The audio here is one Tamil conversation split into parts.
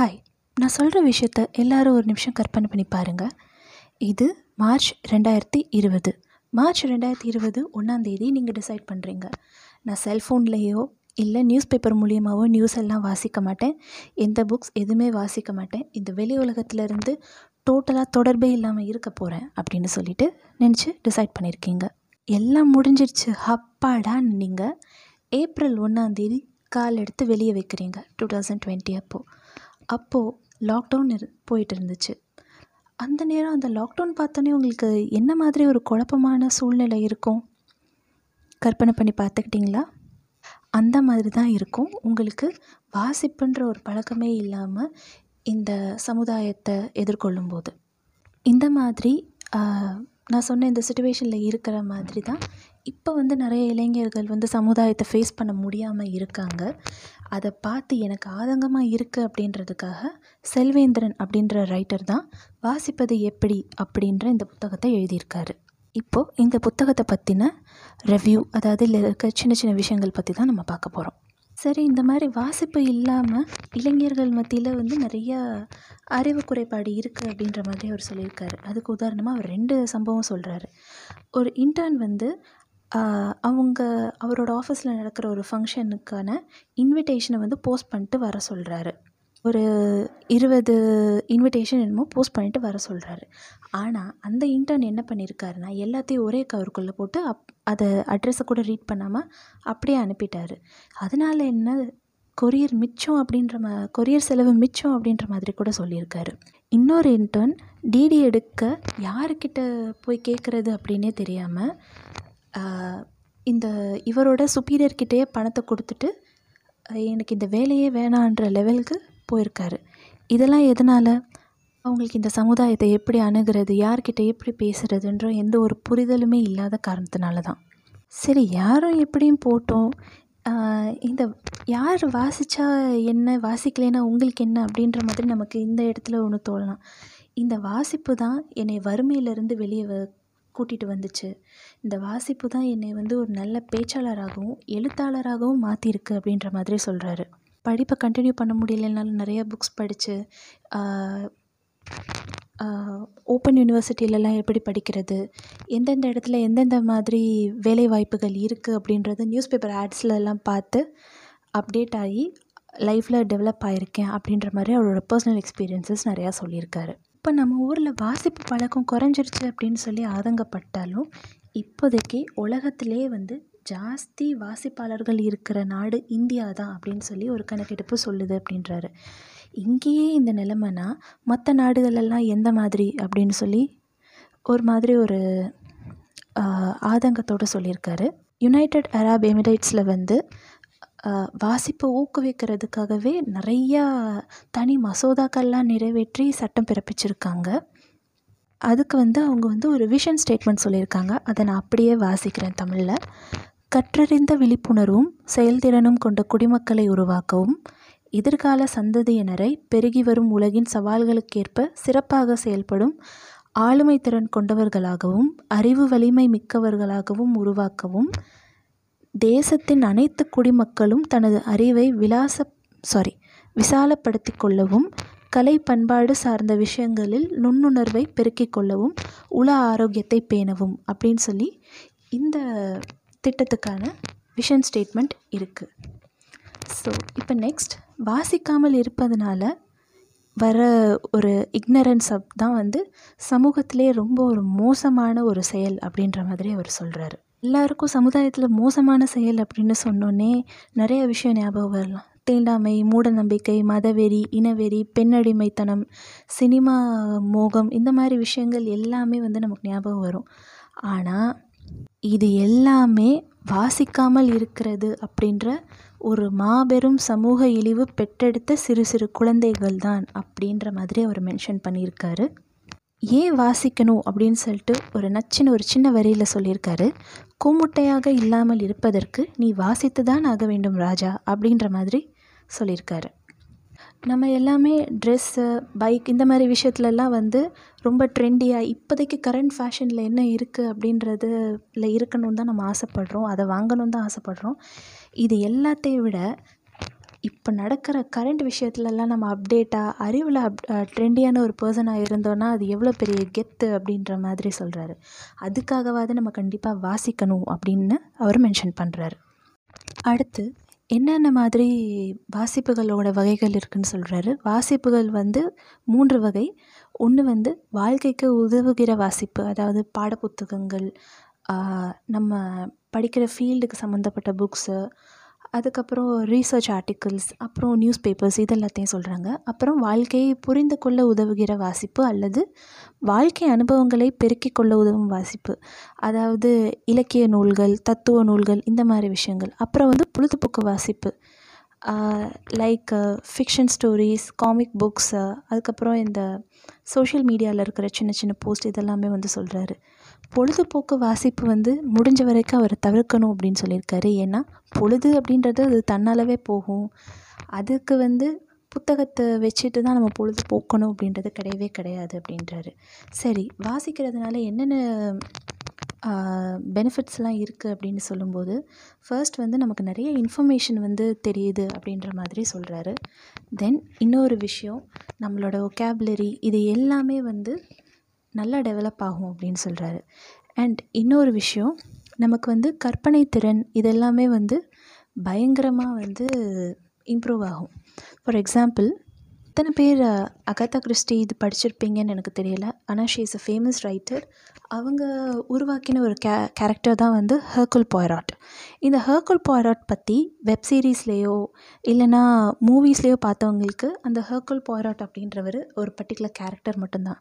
ஹாய் நான் சொல்கிற விஷயத்த எல்லாரும் ஒரு நிமிஷம் கற்பனை பண்ணி பாருங்கள் இது மார்ச் ரெண்டாயிரத்தி இருபது. மார்ச் ரெண்டாயிரத்தி இருபது ஒன்றாந்தேதி நீங்கள் டிசைட் பண்ணுறீங்க நான் செல்ஃபோன்லேயோ இல்லை நியூஸ் பேப்பர் மூலியமாகவோ நியூஸ் எல்லாம் வாசிக்க மாட்டேன். எந்த புக்ஸ் எதுவுமே வாசிக்க மாட்டேன். இந்த வெளி உலகத்துலேருந்து டோட்டலாக தொடர்பே இல்லாமல் இருக்க போகிறேன் அப்படின்னு சொல்லிட்டு நினச்சி டிசைட் பண்ணியிருக்கீங்க எல்லாம் முடிஞ்சிருச்சு ஹப்பாடான்னு நீங்கள் ஏப்ரல் ஒன்றாந்தேதி கால் எடுத்து வெளியே வைக்கிறீங்க. டூ தௌசண்ட் டுவெண்ட்டி அப்போது அப்போது லாக்டவுன் இரு போயிட்டு இருந்துச்சு அந்த நேரம் அந்த லாக்டவுன் பார்த்தோன்னே உங்களுக்கு என்ன மாதிரி ஒரு குழப்பமான சூழ்நிலை இருக்கும்? கற்பனை பண்ணி பார்த்துக்கிட்டிங்களா? அந்த மாதிரி தான் இருக்கும். உங்களுக்கு வாசிப்புன்ற ஒரு பழக்கமே இல்லாமல் இந்த சமுதாயத்தை எதிர்கொள்ளும் போது இந்த மாதிரி நான் சொன்ன இந்த சுச்சுவேஷனில் இருக்கிற மாதிரி தான். இப்போ வந்து நிறைய இளைஞர்கள் வந்து சமுதாயத்தை ஃபேஸ் பண்ண முடியாமல் இருக்காங்க. அதை பார்த்து எனக்கு ஆதங்கமாக இருக்குது அப்படின்றதுக்காக செல்வேந்திரன் அப்படின்ற ரைட்டர் தான் வாசிப்பது எப்படி அப்படின்ற இந்த புத்தகத்தை எழுதியிருக்காரு. இப்போது இந்த புத்தகத்தை பற்றின ரெவ்யூ அதாவது இதில் இருக்க சின்ன சின்ன விஷயங்கள் பற்றி தான் நம்ம பார்க்க போகிறோம் சரி இந்த மாதிரி வாசிப்பு இல்லாமல் இளைஞர்கள் மத்தியில் வந்து நிறையா அறிவு குறைபாடு இருக்குது அப்படின்ற மாதிரி அவர் சொல்லியிருக்காரு. அதுக்கு உதாரணமாக அவர் ரெண்டு சம்பவம் சொல்கிறாரு ஒரு இன்டர்ன் வந்து அவங்க அவரோட ஆஃபீஸில் நடக்கிற ஒரு ஃபங்க்ஷனுக்கான இன்விடேஷனை வந்து போஸ்ட் பண்ணிட்டு வர சொல்கிறாரு ஒரு இருபது இன்விடேஷன் என்னமோ போஸ்ட் பண்ணிட்டு வர சொல்கிறாரு ஆனால் அந்த இன்டர்ன் என்ன பண்ணியிருக்காருன்னா எல்லாத்தையும் ஒரே கவருக்குள்ளே போட்டு அப் அதை அட்ரஸை கூட ரீட் பண்ணாமல் அப்படியே அனுப்பிட்டார். அதனால் என்ன? கொரியர் மிச்சம் அப்படின்ற மா கொரியர் செலவு மிச்சம் அப்படின்ற மாதிரி கூட சொல்லியிருக்காரு. இன்னொரு இன்டர்ன் டிடி எடுக்க யாருக்கிட்ட போய் கேட்குறது அப்படின்னே தெரியாமல் இந்த இவரோட சுப்பீரியர்கிட்டயே பணத்தை கொடுத்துட்டு எனக்கு இந்த வேலையே வேணான்ற லெவலுக்கு போயிருக்காரு. இதெல்லாம் எதனால்? அவங்களுக்கு இந்த சமுதாயத்தை எப்படி அணுகிறது? யார்கிட்ட எப்படி பேசுகிறதுன்ற எந்த ஒரு புரிதலுமே இல்லாத காரணத்தினால தான் சரி யாரும் எப்படியும் போட்டோம். இந்த யார் வாசித்தா என்ன வாசிக்கலைன்னா உங்களுக்கு என்ன அப்படின்ற மாதிரி நமக்கு இந்த இடத்துல ஒன்று தோணலாம். இந்த வாசிப்பு தான் என்னை வறுமையிலேருந்து வெளியே வ கூட்டிகிட்டு வந்துச்சு. இந்த வாசிப்பு தான் என்னை வந்து ஒரு நல்ல பேச்சாளராகவும் எழுத்தாளராகவும் மாற்றிருக்கு அப்படின்ற மாதிரி சொல்கிறாரு படிப்பை கண்டினியூ பண்ண முடியலைனாலும் நிறைய புக்ஸ் படித்து ஓப்பன் யூனிவர்சிட்டிலலாம் எப்படி படிக்கிறது எந்தெந்த இடத்துல எந்தெந்த மாதிரி வேலை வாய்ப்புகள் இருக்குது அப்படின்றது நியூஸ் பேப்பர் ஆட்ஸ்லலாம் பார்த்து அப்டேட் ஆகி லைஃப்பில் டெவலப் ஆகிருக்கேன் அப்படின்ற மாதிரி அவரோட பர்சனல் எக்ஸ்பீரியன்ஸஸ் நிறையா சொல்லியிருக்காரு. இப்போ நம்ம ஊரில் வாசிப்பு பழக்கம் குறைஞ்சிருச்சு அப்படின்னு சொல்லி ஆதங்கப்பட்டாலும் இப்போதைக்கு உலகத்திலே வந்து ஜாஸ்தி வாசிப்பாளர்கள் இருக்கிற நாடு இந்தியா தான் அப்படின்னு சொல்லி ஒரு கணக்கெடுப்பு சொல்லுது அப்படின்றாரு. இங்கேயே இந்த நிலைமைனா மற்ற நாடுகளெல்லாம் எந்த மாதிரி அப்படின்னு சொல்லி ஒரு மாதிரி ஒரு ஆதங்கத்தோடு சொல்லியிருக்காரு. யுனைடெட் அரப் எமிரேட்ஸில் வந்து வாசிப்பை ஊக்குவிக்கிறதுக்காகவே நிறையா தனி மசோதாக்கள்லாம் நிறைவேற்றி சட்டம் பிறப்பிச்சிருக்காங்க. அதுக்கு வந்து அவங்க வந்து ஒரு விஷன் ஸ்டேட்மெண்ட் சொல்லியிருக்காங்க. அதை நான் அப்படியே வாசிக்கிறேன் தமிழில். கற்றறிந்த விழிப்புணர்வும் செயல்திறனும் கொண்ட குடிமக்களை உருவாக்கவும் எதிர்கால சந்ததியினரை பெருகி வரும் உலகின் சவால்களுக்கேற்ப சிறப்பாக செயல்படும் ஆளுமை திறன் கொண்டவர்களாகவும் அறிவு வலிமை மிக்கவர்களாகவும் உருவாக்கவும் தேசத்தின் அனைத்து குடிமக்களும் தனது அறிவை விலாச சாரி விசாலப்படுத்தி கொள்ளவும் கலை பண்பாடு சார்ந்த விஷயங்களில் நுண்ணுணர்வை பெருக்கிக் கொள்ளவும் உள ஆரோக்கியத்தை பேணவும் அப்படின்னு சொல்லி இந்த திட்டத்துக்கான விஷன் ஸ்டேட்மெண்ட் இருக்குது ஸோ இப்போ நெக்ஸ்ட் வாசிக்காமல் இருப்பதனால வர ஒரு இக்னரன்ஸ் அப் தான் வந்து சமூகத்திலே ரொம்ப ஒரு மோசமான ஒரு செயல் அப்படின்ற மாதிரி அவர் சொல்கிறாரு எல்லாருக்கும் சமுதாயத்தில் மோசமான செயல் அப்படின்னு சொன்னோன்னே நிறைய விஷயம் ஞாபகம் வரலாம். தீண்டாமை மூடநம்பிக்கை மதவெறி இனவெறி பெண்ணடிமைத்தனம் சினிமா மோகம் இந்த மாதிரி விஷயங்கள் எல்லாமே வந்து நமக்கு ஞாபகம் வரும். ஆனால் இது எல்லாமே வாசிக்காமல் இருக்கிறது அப்படின்ற ஒரு மாபெரும் சமூக இழிவு பெற்றெடுத்த சிறு சிறு குழந்தைகள் தான் அப்படின்ற மாதிரி அவர் மென்ஷன் பண்ணியிருக்காரு. ஏன் வாசிக்கணும் அப்படின்னு சொல்லிட்டு ஒரு நச்சுன்னு ஒரு சின்ன வரியில் சொல்லியிருக்காரு. கூமுட்டையாக இல்லாமல் இருப்பதற்கு நீ வாசித்து தான் ஆக வேண்டும் ராஜா அப்படின்ற மாதிரி சொல்லியிருக்காரு. நம்ம எல்லாமே ட்ரெஸ்ஸு பைக் இந்த மாதிரி விஷயத்துலலாம் வந்து ரொம்ப ட்ரெண்டியாக இப்போதைக்கு கரண்ட் ஃபேஷனில் என்ன இருக்குது அப்படின்றதுல இருக்கணும்னு தான் நம்ம ஆசைப்படுறோம். அதை வாங்கணும்னு தான் ஆசைப்படுறோம். இது எல்லாத்தையும் விட இப்போ நடக்கிற கரண்ட் விஷயத்துலலாம் நம்ம அப்டேட்டாக அறிவில் அப் ட்ரெண்டியான ஒரு பர்சனாக இருந்தோன்னா அது எவ்வளோ பெரிய கெத்து அப்படின்ற மாதிரி சொல்கிறாரு அதுக்காகவாவது நம்ம கண்டிப்பாக வாசிக்கணும் அப்படின்னு அவர் மென்ஷன் பண்ணுறாரு அடுத்து என்னென்ன மாதிரி வாசிப்புகளோட வகைகள் இருக்குதுன்னு சொல்கிறாரு வாசிப்புகள் வந்து மூன்று வகை. ஒன்று வந்து வாழ்க்கைக்கு உதவுகிற வாசிப்பு அதாவது பாடப்புத்தகங்கள் நம்ம படிக்கிற ஃபீல்டுக்கு சம்மந்தப்பட்ட புக்ஸு அதுக்கப்புறம் ரீசர்ச் ஆர்டிகிள்ஸ் அப்புறம் நியூஸ் பேப்பர்ஸ் இது எல்லாத்தையும் சொல்கிறாங்க அப்புறம் வாழ்க்கையை புரிந்து கொள்ள உதவுகிற வாசிப்பு அல்லது வாழ்க்கை அனுபவங்களை பெருக்கிக் கொள்ள உதவும் வாசிப்பு. அதாவது இலக்கிய நூல்கள் தத்துவ நூல்கள் இந்த மாதிரி விஷயங்கள். அப்புறம் வந்து பொழுதுபோக்கு வாசிப்பு. Like fiction stories comic books அதுக்கப்புறம் இந்த சோஷியல் மீடியாவில் இருக்கிற சின்ன சின்ன போஸ்ட் இதெல்லாமே வந்து சொல்கிறாரு பொழுதுபோக்கு வாசிப்பு வந்து முடிஞ்ச வரைக்கும் அவர் தவிர்க்கணும் அப்படின்னு சொல்லியிருக்காரு. ஏன்னா பொழுது அப்படின்றது அது தன்னாலவே போகும். அதுக்கு வந்து புத்தகத்தை வச்சுட்டு தான் நம்ம பொழுது போக்கணும் அப்படின்றது கிடையவே கிடையாது அப்படின்றாரு. சரி வாசிக்கிறதுனால என்னென்ன பெனிஃபிட்ஸ்லாம் இருக்குது அப்படின்னு சொல்லும்போது ஃபர்ஸ்ட் வந்து நமக்கு நிறைய இன்ஃபர்மேஷன் வந்து தெரியுது அப்படின்ற மாதிரி சொல்கிறாரு தென் இன்னொரு விஷயம் நம்மளோட ஒகேப்லரி இது எல்லாமே வந்து நல்லா டெவலப் ஆகும் அப்படின்னு சொல்கிறாரு அண்ட் இன்னொரு விஷயம் நமக்கு வந்து கற்பனை திறன் இதெல்லாமே வந்து பயங்கரமாக வந்து இம்ப்ரூவ் ஆகும். ஃபார் எக்ஸாம்பிள் எத்தனை பேர் அகதா கிறிஸ்டி இது படிச்சிருப்பீங்கன்னு எனக்கு தெரியல. ஆனால் she is a famous writer அவங்க உருவாக்கின ஒரு கே கேரக்டர் தான் வந்து ஹர்குல் பாய்ராட் இந்த ஹர்குல் பாய்ராட் பற்றி வெப் சீரீஸ்லேயோ இல்லைனா மூவிஸ்லேயோ பார்த்தவங்களுக்கு அந்த ஹர்குல் பாய்ராட் அப்படின்றவர் ஒரு பர்டிகுலர் கேரக்டர் மட்டும்தான்.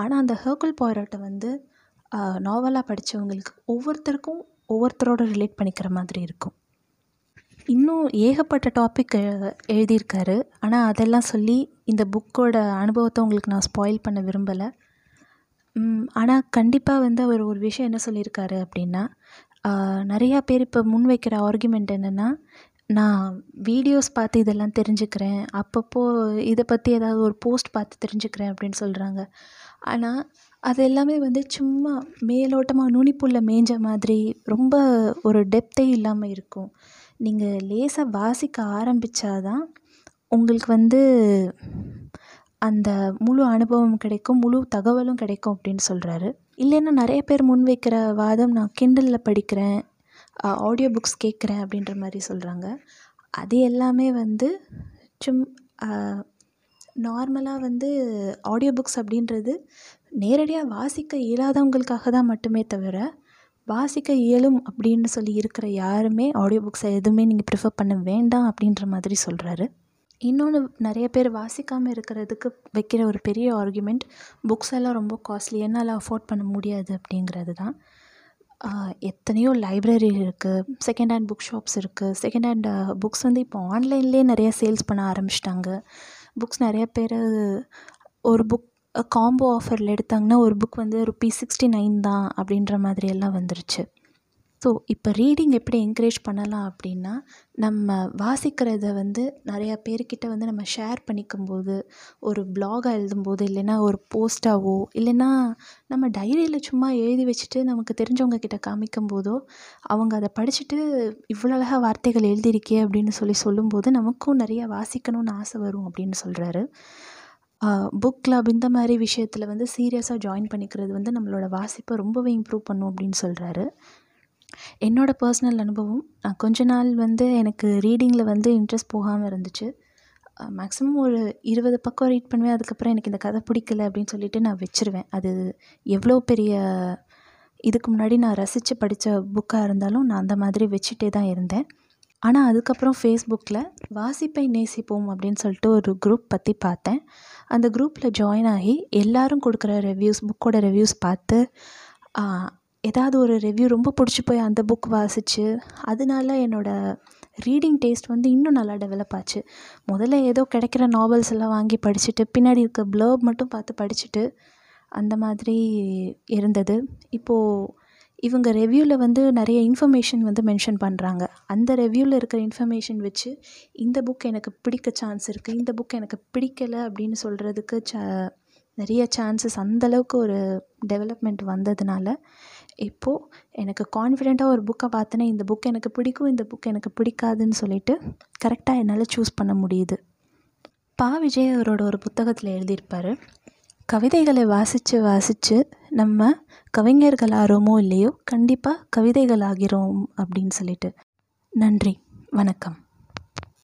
ஆனால் அந்த ஹர்குல் பாய்ராட்டை வந்து நாவலாக படித்தவங்களுக்கு ஒவ்வொருத்தருக்கும் ஒவ்வொருத்தரோட ரிலேட் பண்ணிக்கிற மாதிரி இருக்கும். இன்னும் ஏகப்பட்ட டாபிக் எழுதியிருக்காரு. ஆனால் அதெல்லாம் சொல்லி இந்த புக்கோட அனுபவத்தை உங்களுக்கு நான் ஸ்பாயில் பண்ண விரும்பலை. ஆனால் கண்டிப்பாக வந்து அவர் ஒரு விஷயம் என்ன சொல்லியிருக்காரு அப்படின்னா நிறையா பேர் இப்போ முன் வைக்கிற ஆர்குமெண்ட் என்னென்னா நான் வீடியோஸ் பார்த்து இதெல்லாம் தெரிஞ்சுக்கிறேன். அப்பப்போ இதை பற்றி ஏதாவது ஒரு போஸ்ட் பார்த்து தெரிஞ்சுக்கிறேன் அப்படின்னு சொல்கிறாங்க ஆனால் அது எல்லாமே வந்து சும்மா மேலோட்டமாக நுனிப்புள்ள மேய்ஞ்ச மாதிரி ரொம்ப ஒரு டெப்த்தே இல்லாமல் இருக்கும். நீங்கள் லேசாக வாசிக்க ஆரம்பித்தா தான் உங்களுக்கு வந்து அந்த முழு அனுபவம் கிடைக்கும் முழு தகவலும் கிடைக்கும் அப்படின்னு சொல்கிறாரு இல்லைன்னா நிறைய பேர் முன்வைக்கிற வாதம் நான் கிண்டலில் படிக்கிறேன் ஆடியோ புக்ஸ் கேட்குறேன் அப்படின்ற மாதிரி சொல்கிறாங்க அது எல்லாமே வந்து சும் நார்மலாக வந்து ஆடியோ புக்ஸ் அப்படின்றது நேரடியாக வாசிக்க இயலாதவங்களுக்காக தான் மட்டுமே தவிர வாசிக்க இயலும் அப்படின்னு சொல்லி இருக்கிற யாருமே ஆடியோ புக்ஸை எதுவுமே நீங்கள் ப்ரிஃபர் பண்ண வேண்டாம் அப்படின்ற மாதிரி சொல்கிறாரு இன்னொன்று நிறைய பேர் வாசிக்காமல் இருக்கிறதுக்கு வைக்கிற ஒரு பெரிய ஆர்குமெண்ட் புக்ஸ் எல்லாம் ரொம்ப காஸ்ட்லி என்னால் அஃபோர்ட் பண்ண முடியாது அப்படிங்கிறது தான். எத்தனையோ லைப்ரரி இருக்குது செகண்ட் ஹேண்ட் புக் ஷாப்ஸ் இருக்குது செகண்ட் ஹேண்ட் புக்ஸ் வந்து இப்போ ஆன்லைன்லேயே நிறைய சேல்ஸ் பண்ண ஆரம்பிச்சிட்டாங்க. புக்ஸ் நிறைய பேர் ஒரு புக் காம்போ ஆஃபரில் எடுத்தாங்கன்னா ஒரு புக் வந்து ருப்பீஸ் சிக்ஸ்டி நைன் தான் அப்படின்ற மாதிரியெல்லாம் வந்துருச்சு. ஸோ இப்போ ரீடிங் எப்படி என்கரேஜ் பண்ணலாம் அப்படின்னா நம்ம வாசிக்கிறத வந்து நிறையா பேர்கிட்ட வந்து நம்ம ஷேர் பண்ணிக்கும்போது ஒரு ப்ளாகாக எழுதும்போது இல்லைன்னா ஒரு போஸ்ட்டாவோ இல்லைன்னா நம்ம டைரியில் சும்மா எழுதி வச்சுட்டு நமக்கு தெரிஞ்சவங்க கிட்ட காமிக்கும் போதோ அவங்க அதை படிச்சுட்டு இவ்வளோ அழகாக வார்த்தைகள் எழுதியிருக்கே அப்படின்னு சொல்லி சொல்லும்போது நமக்கும் நிறையா வாசிக்கணும்னு ஆசை வரும் அப்படின்னு சொல்கிறாரு புக் கிளப் இந்த மாதிரி விஷயத்தில் வந்து சீரியஸாக ஜாயின் பண்ணிக்கிறது வந்து நம்மளோட வாசிப்பை ரொம்பவே இம்ப்ரூவ் பண்ணும் அப்படின்னு சொல்கிறாரு என்னோடய பர்சனல் அனுபவம் நான் கொஞ்ச நாள் வந்து எனக்கு ரீடிங்கில் வந்து இன்ட்ரெஸ்ட் போகாமல் இருந்துச்சு. மேக்ஸிமம் ஒரு இருபது பக்கம் ரீட் பண்ணுவேன் அதுக்கப்புறம் எனக்கு இந்த கதை பிடிக்கல அப்படின்னு சொல்லிட்டு நான் வச்சுருவேன். அது எவ்வளோ பெரிய இதுக்கு முன்னாடி நான் ரசித்து படித்த புக்காக இருந்தாலும் நான் அந்த மாதிரி வச்சுட்டே தான் இருந்தேன். ஆனால் அதுக்கப்புறம் ஃபேஸ்புக்கில் வாசிப்பை நேசிப்போம் அப்படின்னு சொல்லிட்டு ஒரு குரூப் பற்றி பார்த்தேன். அந்த குரூப்பில் ஜாயின் ஆகி எல்லோரும் கொடுக்குற ரிவ்யூஸ் புக்கோட ரிவ்யூஸ் பார்த்து ஏதாவது ஒரு ரிவ்யூ ரொம்ப பிடிச்சி போய் அந்த புக் வாசித்து அதனால என்னோடய ரீடிங் டேஸ்ட் வந்து இன்னும் நல்லா டெவலப் ஆச்சு. முதல்ல ஏதோ கிடைக்கிற நாவல்ஸ் எல்லாம் வாங்கி படிச்சுட்டு பின்னாடி இருக்க ப்ளர்ப் மட்டும் பார்த்து படிச்சுட்டு அந்த மாதிரி இருந்தது. இப்போது இவங்க ரிவ்யூவில் வந்து நிறைய இன்ஃபர்மேஷன் வந்து மென்ஷன் பண்ணுறாங்க அந்த ரிவ்யூவில் இருக்கிற இன்ஃபர்மேஷன் வச்சு இந்த புக் எனக்கு பிடிக்க சான்ஸ் இருக்குது இந்த புக் எனக்கு பிடிக்கலை அப்படின்னு சொல்கிறதுக்கு ச நிறைய சான்சஸ் அந்தளவுக்கு ஒரு டெவலப்மெண்ட் வந்ததுனால இப்போது எனக்கு கான்ஃபிடெண்ட்டாக ஒரு புக்கை பார்த்தேன்னா இந்த புக் எனக்கு பிடிக்கும் இந்த புக் எனக்கு பிடிக்காதுன்னு சொல்லிட்டு கரெக்டாக என்னால் சூஸ் பண்ண முடியுது. பா விஜய் அவரோட ஒரு புத்தகத்தில் எழுதியிருப்பார். கவிதைகளை வாசித்து வாசித்து நம்ம கவிஞர்கள் ஆகிறோமோ இல்லையோ கண்டிப்பாக கவிதைகள் ஆகிறோம் அப்படின்னு சொல்லிட்டு. நன்றி. வணக்கம்.